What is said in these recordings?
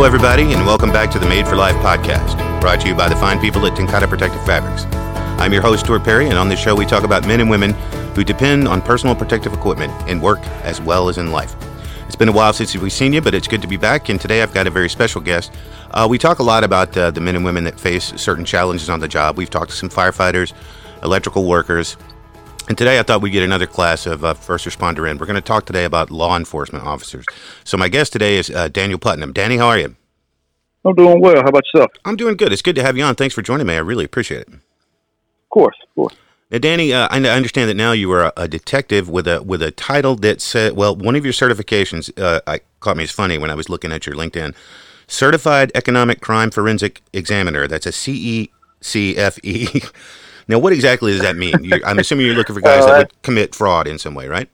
Hello, everybody, and welcome back to the Made for Life podcast, brought to you by the fine people at TenCate Protective Fabrics. I'm your host, Stuart Perry, and on this show, we talk about men and women who depend on personal protective equipment in work as well as in life. It's been a while since we've seen you, but it's good to be back, and today I've got a very special guest. Uh, we talk a lot about uh, the men and women that face certain challenges on the job. We've talked to some firefighters, electrical workers, and today I thought we'd get another class of uh, first responder in. We're going to talk today about law enforcement officers. So my guest today is uh, Daniel Putnam. Danny, how are you? I'm doing well. How about yourself? I'm doing good. It's good to have you on. Thanks for joining me. I really appreciate it. Of course, of course. Now, Danny, uh, I understand that now you are a, a, detective with a with a title that said, well, one of your certifications uh, I, caught me as funny when I was looking at your LinkedIn. Certified Economic Crime Forensic Examiner. That's a CECFE. Now, what exactly does that mean? You're, I'm assuming you're looking for guys uh, that would commit fraud in some way, right?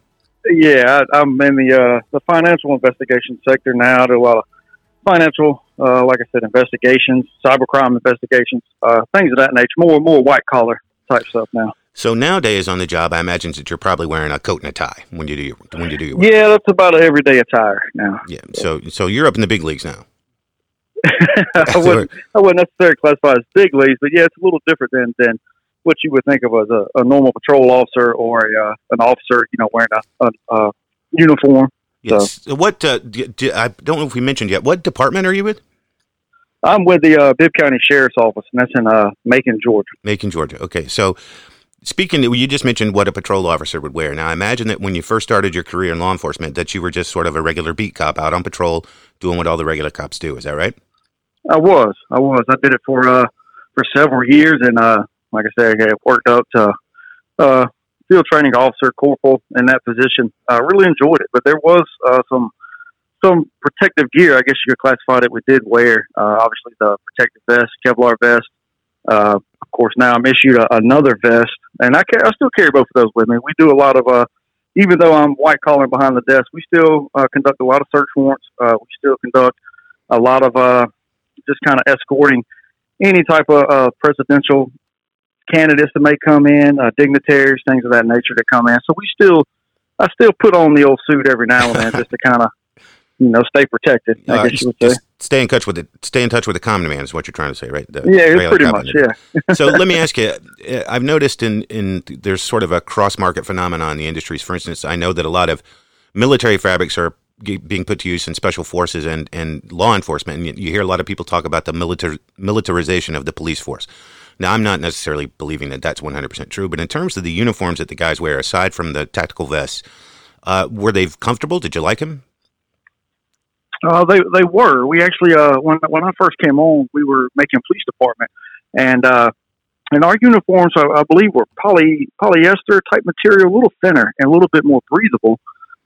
Yeah, I, am in the uh, the financial investigation sector now. I do a lot of financial, uh, like I said, investigations, cybercrime investigations, uh, things of that nature. More more white collar type stuff now. So nowadays on the job, I imagine that you're probably wearing a coat and a tie when you do your when you do your work. Yeah, that's about an everyday attire now. Yeah. So so you're up in the big leagues now. I wouldn't I wouldn't necessarily classify as big leagues, but yeah, it's a little different than than what you would think of as a, a normal patrol officer or a, uh, an officer, you know, wearing a, a, a uniform. Yes. So. What uh, do, do, I don't know if we mentioned yet. What department are you with? I'm with the uh, Bibb County Sheriff's Office, and that's in uh, Macon, Georgia. Macon, Georgia. Okay, so speaking, you just mentioned what a patrol officer would wear. Now, I imagine that when you first started your career in law enforcement, that you were just sort of a regular beat cop out on patrol, doing what all the regular cops do. Is that right? I was. I was. I did it for uh, for several years, and uh, like I said, I worked up to uh, field training officer, corporal in that position. I really enjoyed it, but there was uh, some some protective gear. I guess you could classify it. We did wear uh, obviously the protective vest, Kevlar vest. Uh, of course, now I'm issued a, another vest, and I, I still carry both of those with me. We do a lot of, uh, even though I'm white collar behind the desk, we still uh, conduct a lot of search warrants. Uh, we still conduct a lot of uh, just kind of escorting any type of uh, presidential candidates that may come in, uh, dignitaries, things of that nature that come in. So we still, I still put on the old suit every now and then just to kind of, you know, stay protected. I uh, guess you would say. Stay in touch with it. Stay in touch with the common man is what you're trying to say, right? The yeah, pretty much. Yeah. so let me ask you. Uh, I've noticed in in there's sort of a cross market phenomenon in the industries. For instance, I know that a lot of military fabrics are being put to use in special forces and, and law enforcement. And you, you hear a lot of people talk about the militar, militarization of the police force. Now, I'm not necessarily believing that that's 100% true, but in terms of the uniforms that the guys wear, aside from the tactical vests, uh, were they comfortable? Did you like them? Uh, they they were. We actually uh, when when I first came on, we were Macon police department, and uh, and our uniforms, I, I believe, were poly polyester type material, a little thinner and a little bit more breathable.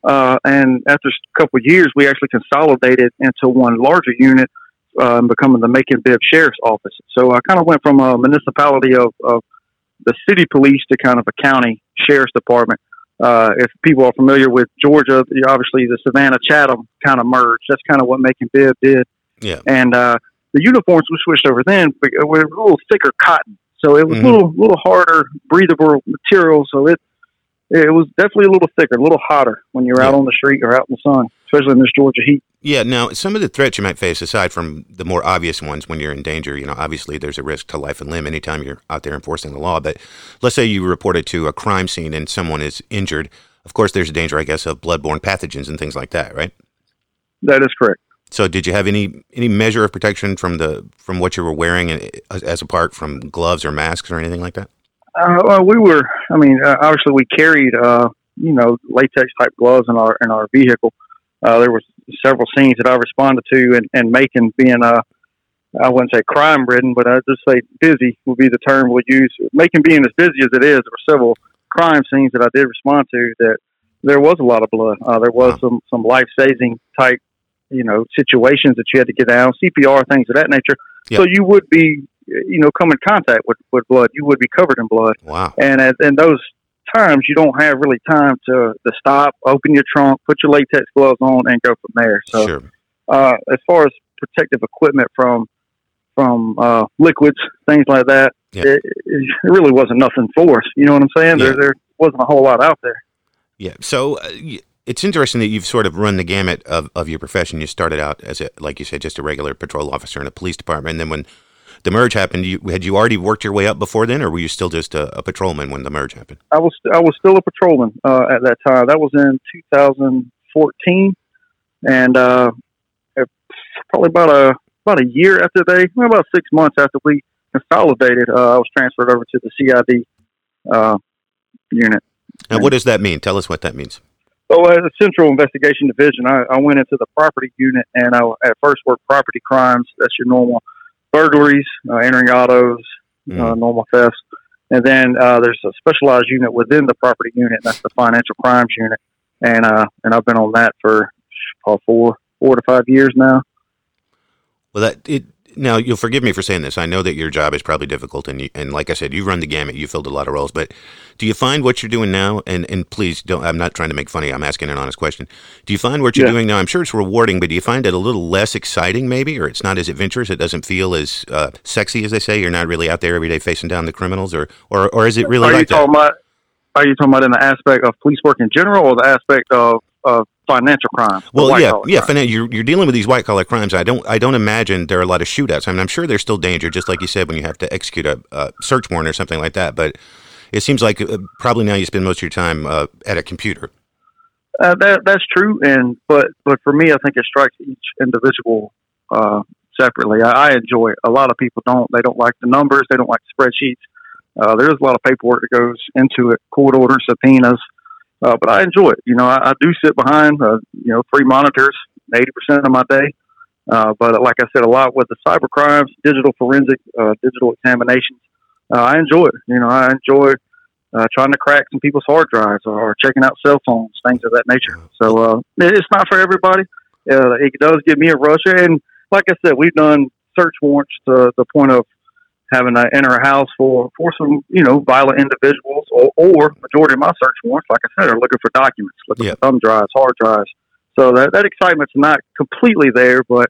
Uh, and after a couple of years, we actually consolidated into one larger unit um, becoming the Macon Bibb Sheriff's Office. So I kind of went from a municipality of, of the city police to kind of a county sheriff's department. Uh, if people are familiar with Georgia, obviously the Savannah Chatham kind of merged. That's kind of what Macon Bibb did. Yeah. And uh, the uniforms we switched over then were a little thicker cotton, so it was mm-hmm. a little little harder, breathable material. So it it was definitely a little thicker, a little hotter when you're yeah. out on the street or out in the sun, especially in this Georgia heat. Yeah. Now, some of the threats you might face, aside from the more obvious ones when you're in danger, you know, obviously there's a risk to life and limb anytime you're out there enforcing the law. But let's say you reported to a crime scene and someone is injured. Of course, there's a danger, I guess, of bloodborne pathogens and things like that, right? That is correct. So, did you have any any measure of protection from the from what you were wearing, as apart from gloves or masks or anything like that? Uh, well, we were. I mean, uh, obviously, we carried uh, you know latex type gloves in our in our vehicle. Uh, there was several scenes that I responded to, and, and Macon being uh, I wouldn't say crime ridden, but I'd just say busy would be the term we'll use. Macon being as busy as it is, there were several crime scenes that I did respond to that there was a lot of blood. Uh, there was some some life saving type you know situations that you had to get down, CPR things of that nature. Yep. So you would be you know, come in contact with, with blood, you would be covered in blood. Wow. And at, in those times, you don't have really time to, to stop, open your trunk, put your latex gloves on, and go from there. So, sure. uh, as far as protective equipment from from uh, liquids, things like that, yeah. it, it, really wasn't nothing for us. You know what I'm saying? Yeah. There, there wasn't a whole lot out there. Yeah. So, uh, it's interesting that you've sort of run the gamut of, of your profession. You started out as a, like you said, just a regular patrol officer in a police department. And then when the merge happened, you, had you already worked your way up before then, or were you still just a, a patrolman when the merge happened? I was I was still a patrolman uh, at that time. That was in 2014, and uh, probably about a about a year after they, about six months after we consolidated, uh, I was transferred over to the CID uh, unit. Now, what does that mean? Tell us what that means. So, as a Central Investigation Division, I, I went into the property unit, and I at first worked property crimes. That's your normal burglaries, uh, entering autos, mm. uh, normal thefts. And then uh, there's a specialized unit within the property unit, and that's the financial crimes unit. And uh, and I've been on that for about four four to five years now. Well, that it now you'll forgive me for saying this. I know that your job is probably difficult, and you, and like I said, you run the gamut. You filled a lot of roles, but do you find what you're doing now? And and please don't. I'm not trying to make funny. I'm asking an honest question. Do you find what you're yeah. doing now? I'm sure it's rewarding, but do you find it a little less exciting, maybe, or it's not as adventurous? It doesn't feel as uh, sexy as they say. You're not really out there every day facing down the criminals, or or or is it really are like you talking that? About, are you talking about in the aspect of police work in general, or the aspect of of financial crimes. Well, yeah, yeah. You're you're dealing with these white collar crimes. I don't I don't imagine there are a lot of shootouts. I mean, I'm sure there's still danger, just like you said, when you have to execute a, a search warrant or something like that. But it seems like uh, probably now you spend most of your time uh, at a computer. Uh, that that's true, and but but for me, I think it strikes each individual uh, separately. I, I, enjoy it. A lot of people don't. They don't like the numbers. They don't like the spreadsheets. Uh, there's a lot of paperwork that goes into it, court orders, subpoenas. Uh, but I enjoy it. You know, I, I do sit behind, uh, you know, three monitors 80% of my day. Uh, but like I said, a lot with the cyber crimes, digital forensic, uh, digital examinations. Uh, I enjoy it. You know, I enjoy uh, trying to crack some people's hard drives or, or checking out cell phones, things of that nature. So uh, it's not for everybody. Uh, it does give me a rush. And like I said, we've done search warrants to the point of having to enter a house for, for some, you know, violent individuals or, or majority of my search warrants, like I said, are looking for documents, looking yep. for thumb drives, hard drives. So that, that excitement's not completely there, but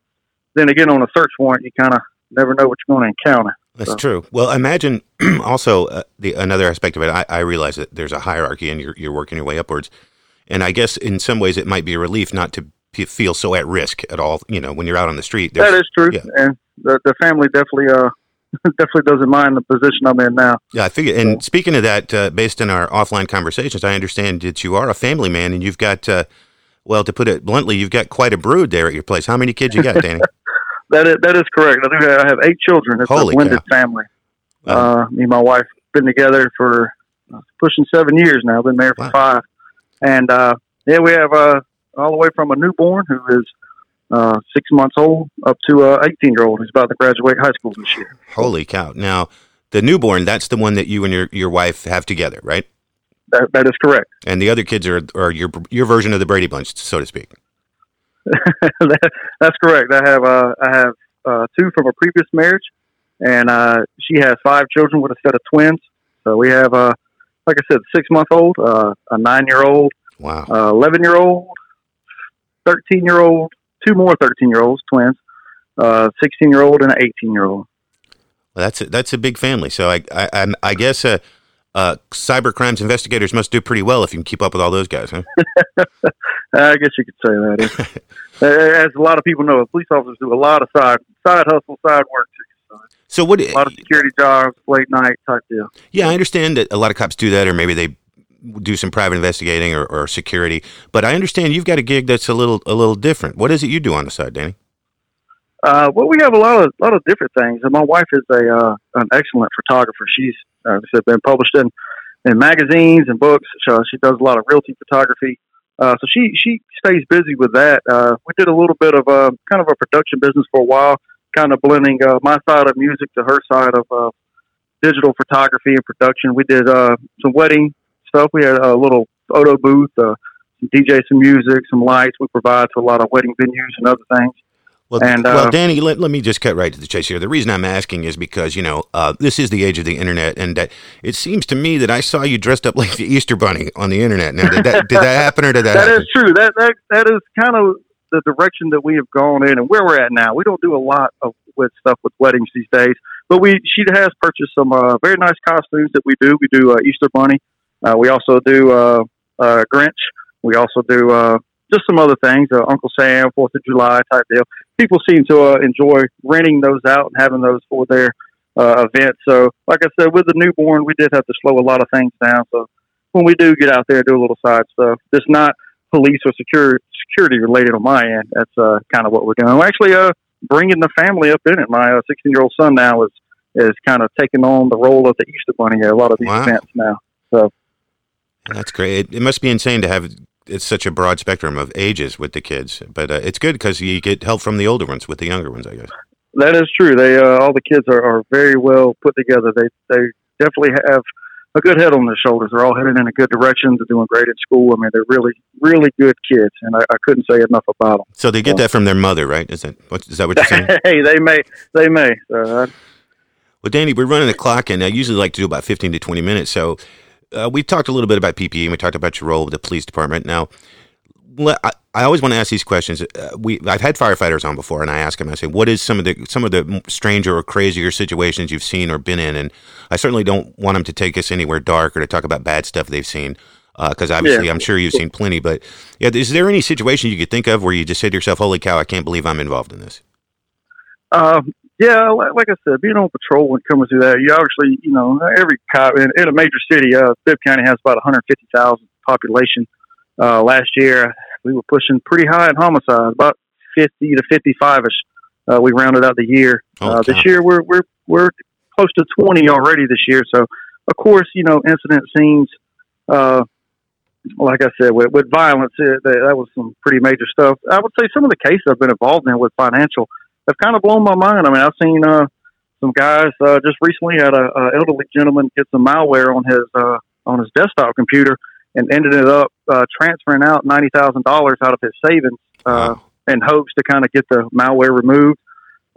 then again, on a search warrant, you kind of never know what you're going to encounter. That's so. true. Well, imagine also uh, the another aspect of it. I, I, realize that there's a hierarchy, and you're you're working your way upwards. And I guess in some ways, it might be a relief not to feel so at risk at all. You know, when you're out on the street. That is true, yeah. and the, the family definitely uh, definitely doesn't mind the position I'm in now. Yeah, I figure. And speaking of that, uh, based on our offline conversations, I understand that you are a family man, and you've got, uh, well, to put it bluntly, you've got quite a brood there at your place. How many kids you got, Danny? that is that is correct. I. Have, I have eight children. It's Holy a blended cow. family. Wow. Uh, me and my wife been together for uh, pushing seven years now. Been married for wow. five, and uh, yeah, we have uh, all the way from a newborn who is uh, six months old up to a 18 year old who's about to graduate high school this year. Holy cow! Now, the newborn, that's the one that you and your, your wife have together, right? That, that is correct. And the other kids are, are your your version of the Brady Bunch, so to speak. that's correct. I have uh, I have uh, two from a previous marriage, and uh, she has five children with a set of twins. So we have, uh, like I said, six month old, uh, a nine year old, wow, eleven year old, thirteen year old, two more 13 year olds, twins, uh, 16 year old and an 18 year old. Well, that's a, that's a big family. So I I, I guess uh, uh, cyber crimes investigators must do pretty well if you can keep up with all those guys, huh? I guess you could say that. As a lot of people know, police officers do a lot of side side hustle, side work too. So what? A lot of security jobs, late night type deal. Yeah, I understand that a lot of cops do that, or maybe they do some private investigating or, or security. But I understand you've got a gig that's a little a little different. What is it you do on the side, Danny? Uh, well, we have a lot of lot of different things. And my wife is a uh, an excellent photographer. She's uh, been published in in magazines and books. So she does a lot of realty photography. Uh, so she she stays busy with that. Uh, we did a little bit of a kind of a production business for a while, kind of blending uh, my side of music to her side of uh, digital photography and production. We did uh, some wedding stuff. We had a little photo booth, uh, some DJ, some music, some lights. We provide to a lot of wedding venues and other things. Well, and, uh, well, Danny, let, let me just cut right to the chase here. The reason I'm asking is because you know uh, this is the age of the internet, and it seems to me that I saw you dressed up like the Easter Bunny on the internet. Now, did that did that happen, or did that? that happen? is true. That that that is kind of the direction that we have gone in, and where we're at now. We don't do a lot of with stuff with weddings these days, but we she has purchased some uh, very nice costumes that we do. We do uh, Easter Bunny. Uh, we also do uh, uh, Grinch. We also do uh, just some other things, uh, Uncle Sam, Fourth of July type deal. People seem to uh, enjoy renting those out and having those for their uh, events. So, like I said, with the newborn, we did have to slow a lot of things down. So, when we do get out there, do a little side stuff. It's not police or security security related on my end. That's uh, kind of what we're doing. We're actually uh, bringing the family up in it. My 16 uh, year old son now is is kind of taking on the role of the Easter Bunny at a lot of these wow. events now. So that's great. It, it, must be insane to have it's such a broad spectrum of ages with the kids, but uh, it's good because you get help from the older ones with the younger ones, I guess. That is true. They uh, all the kids are, are very well put together. They they definitely have a good head on their shoulders. They're all headed in a good direction. They're doing great at school. I mean, they're really, really good kids, and I, I couldn't say enough about them. So they get that from their mother, right? Is that what is that what you're saying? hey, they may, they may. Uh, well, Danny, we're running the clock, and I usually like to do about 15 to 20 minutes. So uh, we talked a little bit about PPE, and we talked about your role with the police department. Now, I, I always want to ask these questions. Uh, we I've had firefighters on before, and I ask them. I say, "What is some of the some of the stranger or crazier situations you've seen or been in?" And I certainly don't want them to take us anywhere dark or to talk about bad stuff they've seen, because uh, obviously yeah. I'm sure you've seen plenty. But yeah, is there any situation you could think of where you just say to yourself, "Holy cow, I can't believe I'm involved in this"? Um, yeah, like I said, being on patrol and coming through that, you obviously, you know, every cop in, in a major city, uh, Bibb County has about 150,000 population. Uh, last year, we were pushing pretty high in homicides, about 50 to 55 ish. Uh, we rounded out the year. Oh, uh, this year, we're we're we're close to 20 already this year. So, of course, you know, incident scenes. Uh, like I said, with, with violence, it, that, that was some pretty major stuff. I would say some of the cases I've been involved in with financial have kind of blown my mind. I mean, I've seen uh, some guys uh, just recently had a, a elderly gentleman get some malware on his uh, on his desktop computer and ended it up uh, transferring out ninety thousand dollars out of his savings uh, wow. in hopes to kind of get the malware removed.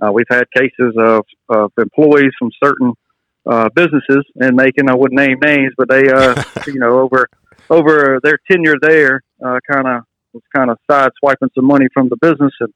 Uh, we've had cases of, of employees from certain uh, businesses, and making I wouldn't name names, but they, uh, you know, over over their tenure there, uh, kind of was kind of side swiping some money from the business and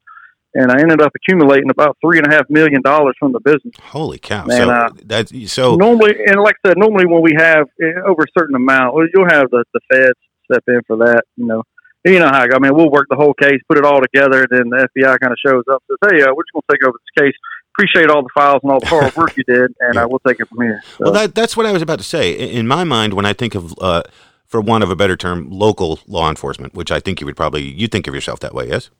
and I ended up accumulating about three and a half million dollars from the business. Holy cow! And, so uh, that's so normally, and like I said, normally when we have eh, over a certain amount, you'll have the the feds step in for that. You know, you know how I I mean. We'll work the whole case, put it all together, then the FBI kind of shows up, says, "Hey, uh, we're just going to take over this case." Appreciate all the files and all the hard work you did, and yeah. uh, we'll take it from here. So. Well, that, that's what I was about to say. In my mind, when I think of uh, for want of a better term, local law enforcement, which I think you would probably you think of yourself that way, yes?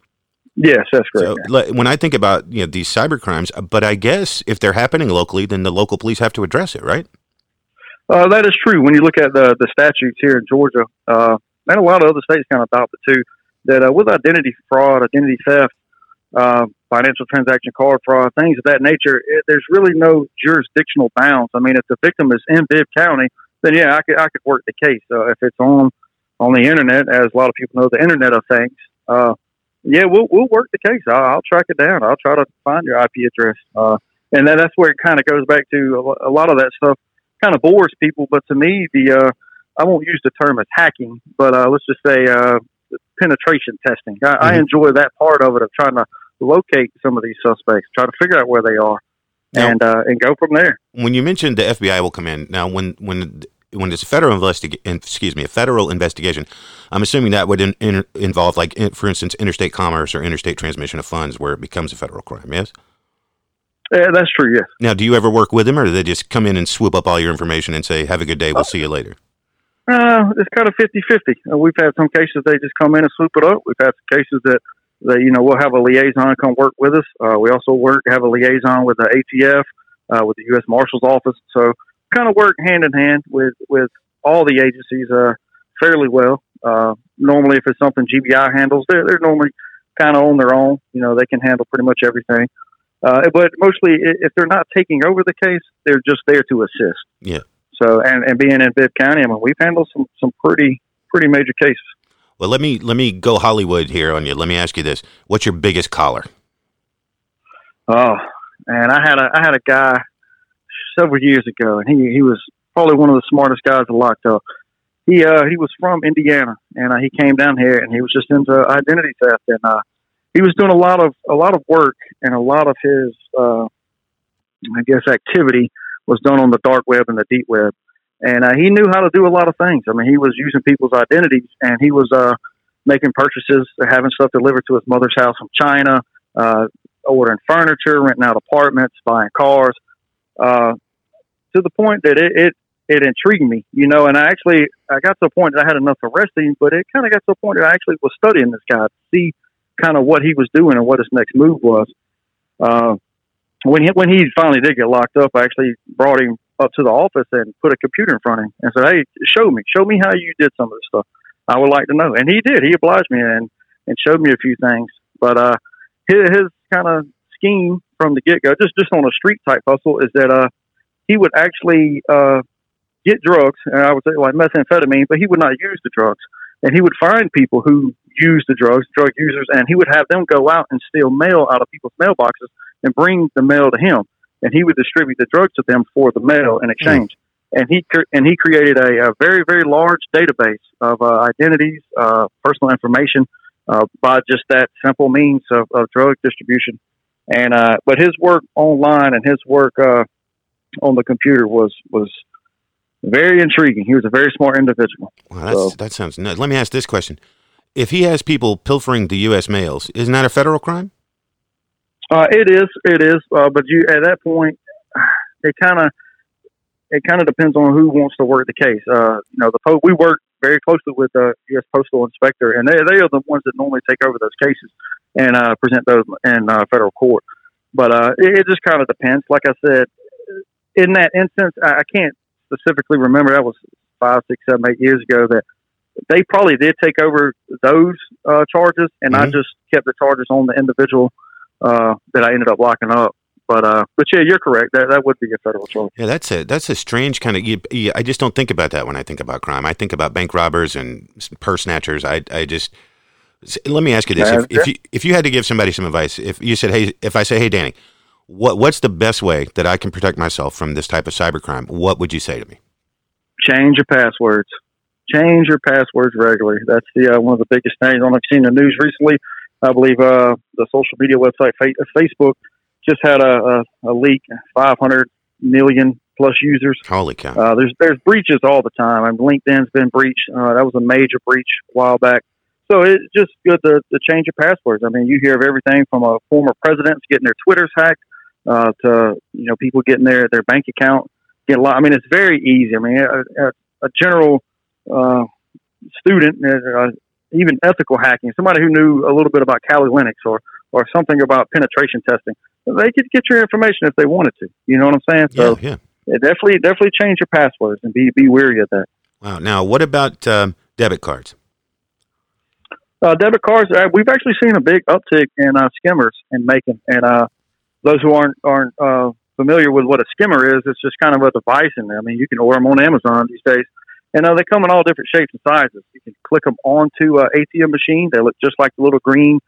Yes, that's correct. So, when I think about you know these cyber crimes, uh, but I guess if they're happening locally, then the local police have to address it, right? Uh, that is true. When you look at the the statutes here in Georgia, uh, and a lot of other states kind of adopt it too, that uh, with identity fraud, identity theft, uh, financial transaction card fraud, things of that nature, it, there's really no jurisdictional bounds. I mean, if the victim is in Bibb County, then yeah, I could I could work the case. Uh, if it's on on the internet, as a lot of people know, the Internet of Things. Yeah, we'll we'll work the case. I'll, I'll track it down. I'll try to find your IP address. Uh, and then that's where it kind of goes back to a, lot of that stuff. Kind of bores people, but to me, the uh, I won't use the term as hacking, but uh, let's just say uh, penetration testing. I, mm-hmm. I enjoy that part of it of trying to locate some of these suspects, try to figure out where they are, now, and uh, and go from there. When you mentioned the FBI will come in now, when when when it's a federal investigation, excuse me, a federal investigation, I'm assuming that would in, in, involve, like, in, for instance, interstate commerce or interstate transmission of funds, where it becomes a federal crime. Yes. Yeah, that's true. Yes. Now, do you ever work with them, or do they just come in and swoop up all your information and say, "Have a good day. We'll uh, see you later"? Uh, it's kind of 50-50. Uh, we've had some cases they just come in and swoop it up. We've had some cases that that you know we'll have a liaison come work with us. Uh, we also work have a liaison with the ATF, uh, with the U.S. Marshal's office. So kind of work hand in hand with with all the agencies uh, fairly well. Uh, normally, if it's something GBI handles, they're they're normally kind of on their own. You know, they can handle pretty much everything. Uh, but mostly, if they're not taking over the case, they're just there to assist. Yeah. So, and, and being in Bibb County, I mean, we've handled some some pretty pretty major cases. Well, let me let me go Hollywood here on you. Let me ask you this: What's your biggest collar? Oh, and I had a I had a guy several years ago, and he he was probably one of the smartest guys I locked. He uh, he was from Indiana, and uh, he came down here, and he was just into identity theft, and uh, he was doing a lot of a lot of work, and a lot of his uh, I guess activity was done on the dark web and the deep web, and uh, he knew how to do a lot of things. I mean, he was using people's identities, and he was uh, making purchases, having stuff delivered to his mother's house from China, uh, ordering furniture, renting out apartments, buying cars, uh, to the point that it, it it intrigued me, you know. And I actually I got to a point that I had enough to arrest but it kind of got to a point that I actually was studying this guy to see kind of what he was doing and what his next move was. Uh, when he when he finally did get locked up, I actually brought him up to the office and put a computer in front of him and said, "Hey, show me, show me how you did some of this stuff. I would like to know." And he did. He obliged me and and showed me a few things. But uh, his, his kind of scheme from the get go, just just on a street type hustle, is that uh, he would actually uh, get drugs, and I would say like methamphetamine, but he would not use the drugs. And he would find people who use the drugs, drug users, and he would have them go out and steal mail out of people's mailboxes and bring the mail to him and he would distribute the drugs to them for the mail in exchange. Mm. And he and he created a, a very very large database of uh, identities, uh, personal information, uh, by just that simple means of, of drug distribution. And uh, but his work online and his work uh, on the computer was was very intriguing. He was a very smart individual. Wow, so, that sounds nuts. Let me ask this question: If he has people pilfering the U.S. mails, isn't that a federal crime? Uh, it is, it is, uh, but you at that point, it kind of it kind of depends on who wants to work the case. Uh, you know, the po- we work very closely with the U.S. Postal Inspector, and they they are the ones that normally take over those cases and uh, present those in uh, federal court. But uh, it, it just kind of depends. Like I said, in that instance, I, can't specifically remember. That was five, six, seven, eight years ago. That they probably did take over those uh, charges, and mm-hmm. I just kept the charges on the individual uh, that I ended up locking up. But uh, but yeah, you're correct. That that would be a federal charge. Yeah, that's a that's a strange kind of. You, you, I just don't think about that when I think about crime. I think about bank robbers and purse snatchers. I I just let me ask you this: if, if you if you had to give somebody some advice, if you said, hey, if I say, hey, Danny, what what's the best way that I can protect myself from this type of cybercrime? What would you say to me? Change your passwords. Change your passwords regularly. That's the uh, one of the biggest things. I've seen the news recently I believe uh, the social media website Facebook just had a, a, a leak, 500 million plus users. Holy cow! Uh, there's there's breaches all the time. I mean, LinkedIn's been breached. Uh, that was a major breach a while back. So it's just good to, to change your passwords. I mean, you hear of everything from a former presidents getting their Twitters hacked uh, to you know people getting their their bank account get locked. I mean, it's very easy. I mean, a, a, a general uh, student, uh, even ethical hacking, somebody who knew a little bit about Kali Linux or, or something about penetration testing, they could get your information if they wanted to. You know what I'm saying? So yeah, yeah. definitely, definitely change your passwords and be, be wary of that. Wow. Now, what about um, debit cards? Uh, debit cards, uh, we've actually seen a big uptick in uh, skimmers in Macon. And uh, those who aren't aren't uh, familiar with what a skimmer is, it's just kind of a device in there. I mean, you can order them on Amazon these days and uh, they come in all different shapes and sizes. You can click them onto an ATM machine. They look just like the little green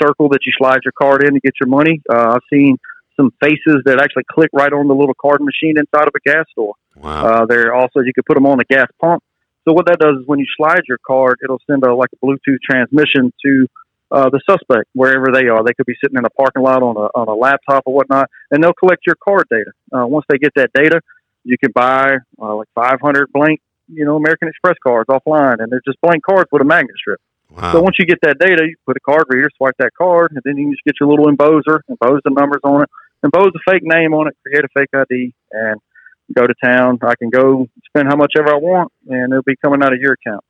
circle that you slide your card in to get your money. Uh, I've seen some faces that actually click right on the little card machine inside of a gas store. Wow. Uh, they're also you can put them on a gas pump. So what that does is when you slide your card, it'll send a like a Bluetooth transmission to uh, the suspect wherever they are. They could be sitting in a parking lot on a on a laptop or whatnot, and they'll collect your card data. Uh, once they get that data, you can buy uh, like 500 blank you know, American Express cards offline, and they're just blank cards with a magnet strip. Wow. So once you get that data, you put a card reader, swipe that card, and then you just get your little embosser, embose the numbers on it, embose a fake name on it, create a fake ID, and go to town. I can go spend how much ever I want, and it'll be coming out of your account.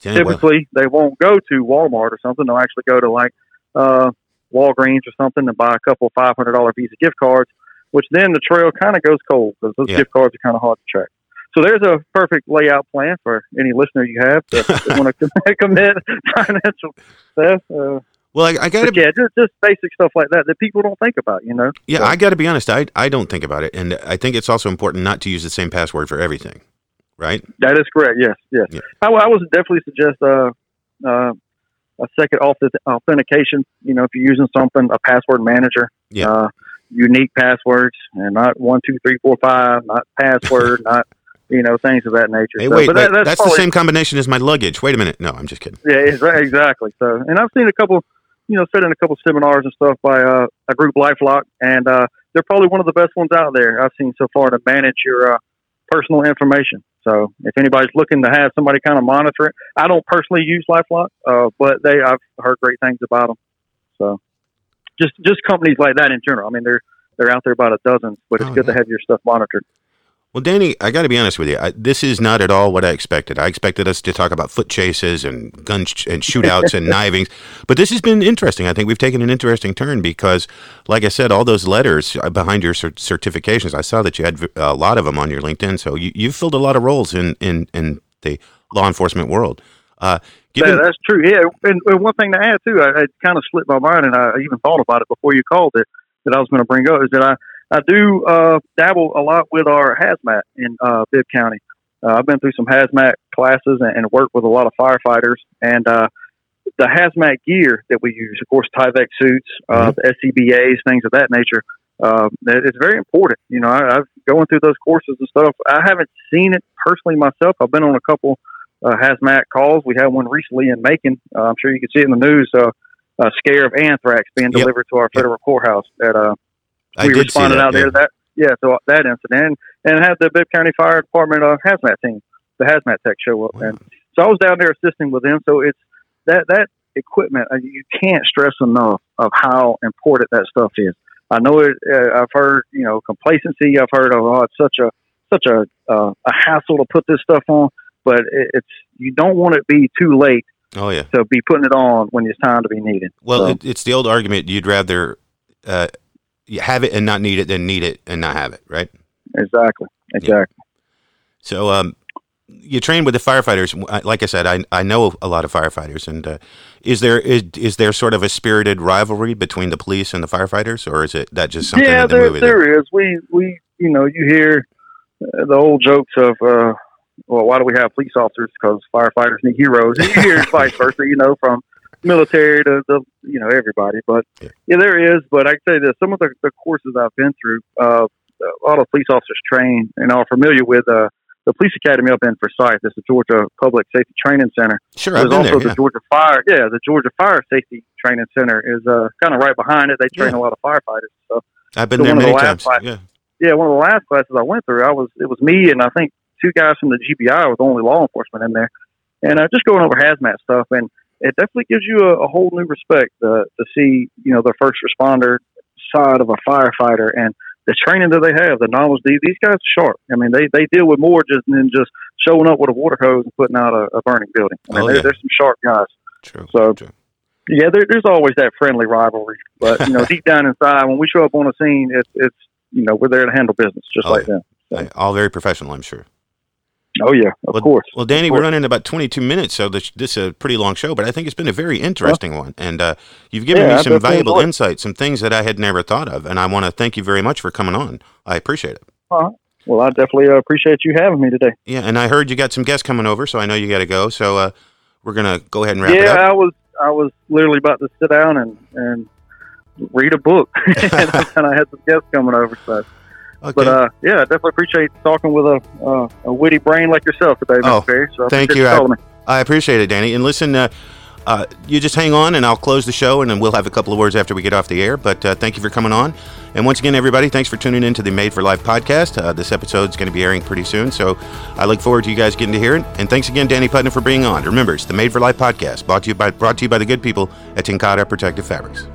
Typically, they won't go to Walmart or something. They'll actually go to like uh, Walgreens or something and buy a couple five hundred dollar Visa gift cards, which then the trail kind of goes cold because those yeah. gift cards are kind of hard to track. So there's a perfect layout plan for any listener you have that want to commit financial theft. Uh, well, I, I got to yeah, just, just basic stuff like that that people don't think about, you know. Yeah, so. I got to be honest. I I don't think about it, and I think it's also important not to use the same password for everything. Right. That is correct. Yes. Yes. Yeah. I, I would definitely suggest uh, uh, a second authentication. You know, if you're using something, a password manager. Yeah. Uh, unique passwords and not one two three four five, not password, not you know, things of that nature. Hey, so, wait, wait that, that's, that's probably, the same combination as my luggage. Wait a minute. No, I'm just kidding. Yeah, exactly. So, and I've seen a couple, you know, sit in a couple seminars and stuff by uh, a group LifeLock, and uh, they're probably one of the best ones out there I've seen so far to manage your uh, personal information. So if anybody's looking to have somebody kind of monitor it, I don't personally use LifeLock, uh, but they I've heard great things about them. So just just companies like that in general. I mean, they're they're out there about a dozen, but it's Oh, good yeah. to have your stuff monitored. Well, Danny, I got to be honest with you. I, this is not at all what I expected. I expected us to talk about foot chases and gun sh- and shootouts and knivings, but this has been interesting. I think we've taken an interesting turn because, like I said, all those letters uh, behind your cert- certifications. I saw that you had v- a lot of them on your LinkedIn, so you, you've filled a lot of roles in in in the law enforcement world. Uh, given, Yeah, that's true. Yeah, and, and one thing to add too, I, it kind of slipped my mind, and I even thought about it before you called it that I was going to bring up is that I I do uh, dabble a lot with our hazmat in uh, Bibb County. Uh, I've been through some hazmat classes and, and worked with a lot of firefighters, and uh, the hazmat gear that we use, of course, Tyvek suits, uh, the SCBAs, things of that nature. Uh, it's very important. You know, I, I've going through those courses and stuff. I haven't seen it personally myself. I've been on a couple uh, hazmat calls. We had one recently in Macon. Uh, I'm sure you can see it in the news. Uh, a scare of anthrax being Yep. delivered to our federal courthouse. That uh, I we responded that, out there yeah. to that. Yeah, so that incident, and had the Bibb County Fire Department uh, hazmat team, the hazmat tech show up, Wow. and so I was down there assisting with them. So it's that that equipment. uh, You can't stress enough of how important that stuff is. I know it. Uh, I've heard you know complacency. I've heard of oh, it's such a such a uh, a hassle to put this stuff on, but it, it's you don't want it to be too late Oh yeah. to be putting it on when it's time to be needed. Well, So- it, it's the old argument: you'd rather uh, have it and not need it than need it and not have it, right? exactly, exactly. So, um, you train with the firefighters. Like I said, I I know a lot of firefighters, and uh, is there is is there sort of a spirited rivalry between the police and the firefighters, or is it that just something yeah, in the there, movie? there is. We, we, you know, you hear uh, the old jokes of, uh, well, why do we have police officers? Because firefighters need heroes. And you hear vice versa, you know, from military to the, you know, everybody. But Yeah. yeah, there is. But I can say that some of the, the courses I've been through, uh, a lot of police officers train and are familiar with uh, the police academy up in Forsyth. It's the Georgia Public Safety Training Center. sure, I've There's also there. the Georgia Fire. Yeah, the Georgia Fire Safety Training Center is uh, kind of right behind it. They train Yeah. a lot of firefighters. So I've been so there one of the last times. five- Yeah. yeah, one of the last classes I went through, I was it was me and I think two guys from the GBI were the only law enforcement in there, and uh, just going over hazmat stuff, and it definitely gives you a, a whole new respect uh, to see you know the first responder side of a firefighter and the training that they have, the knowledge. These, these guys are sharp. I mean, they they deal with more just than just showing up with a water hose and putting out a, a burning building. I mean, Oh, they're, yeah. they're some sharp guys. True. So- true. Yeah, there, there's always that friendly rivalry, but you know, deep down inside, when we show up on a scene, it's it's you know we're there to handle business just Oh, like them. I- all very professional, I'm sure. Oh yeah, of course. Well, Danny, Of we're running about 22 minutes, so this, this is a pretty long show, but I think it's been a very interesting one. And uh, you've given Yeah, me some valuable enjoyed it. insight, some things that I had never thought of. And I want to thank you very much for coming on. I appreciate it. Well, I definitely uh, appreciate you having me today. Yeah, and I heard you got some guests coming over, so I know you got to go. So uh, we're going to go ahead and wrap it yeah, up. I was I was literally about to sit down and and read a book, and, I had some guests coming over. So, Okay. but uh, yeah, I definitely appreciate talking with a uh, a witty brain like yourself today, Mr. Oh, Perry. So thank you. I- I appreciate it, Danny. And listen, uh, uh, you just hang on, and I'll close the show, and then we'll have a couple of words after we get off the air. But uh, thank you for coming on. And once again, everybody, thanks for tuning in to the Made for Life podcast. Uh, this is going to be airing pretty soon, so I look forward to you guys getting to hear it. And thanks again, Danny Putnam, for being on. Remember, it's the Made for Life podcast, brought to you by brought to you by the good people at TenCate Protective Fabrics.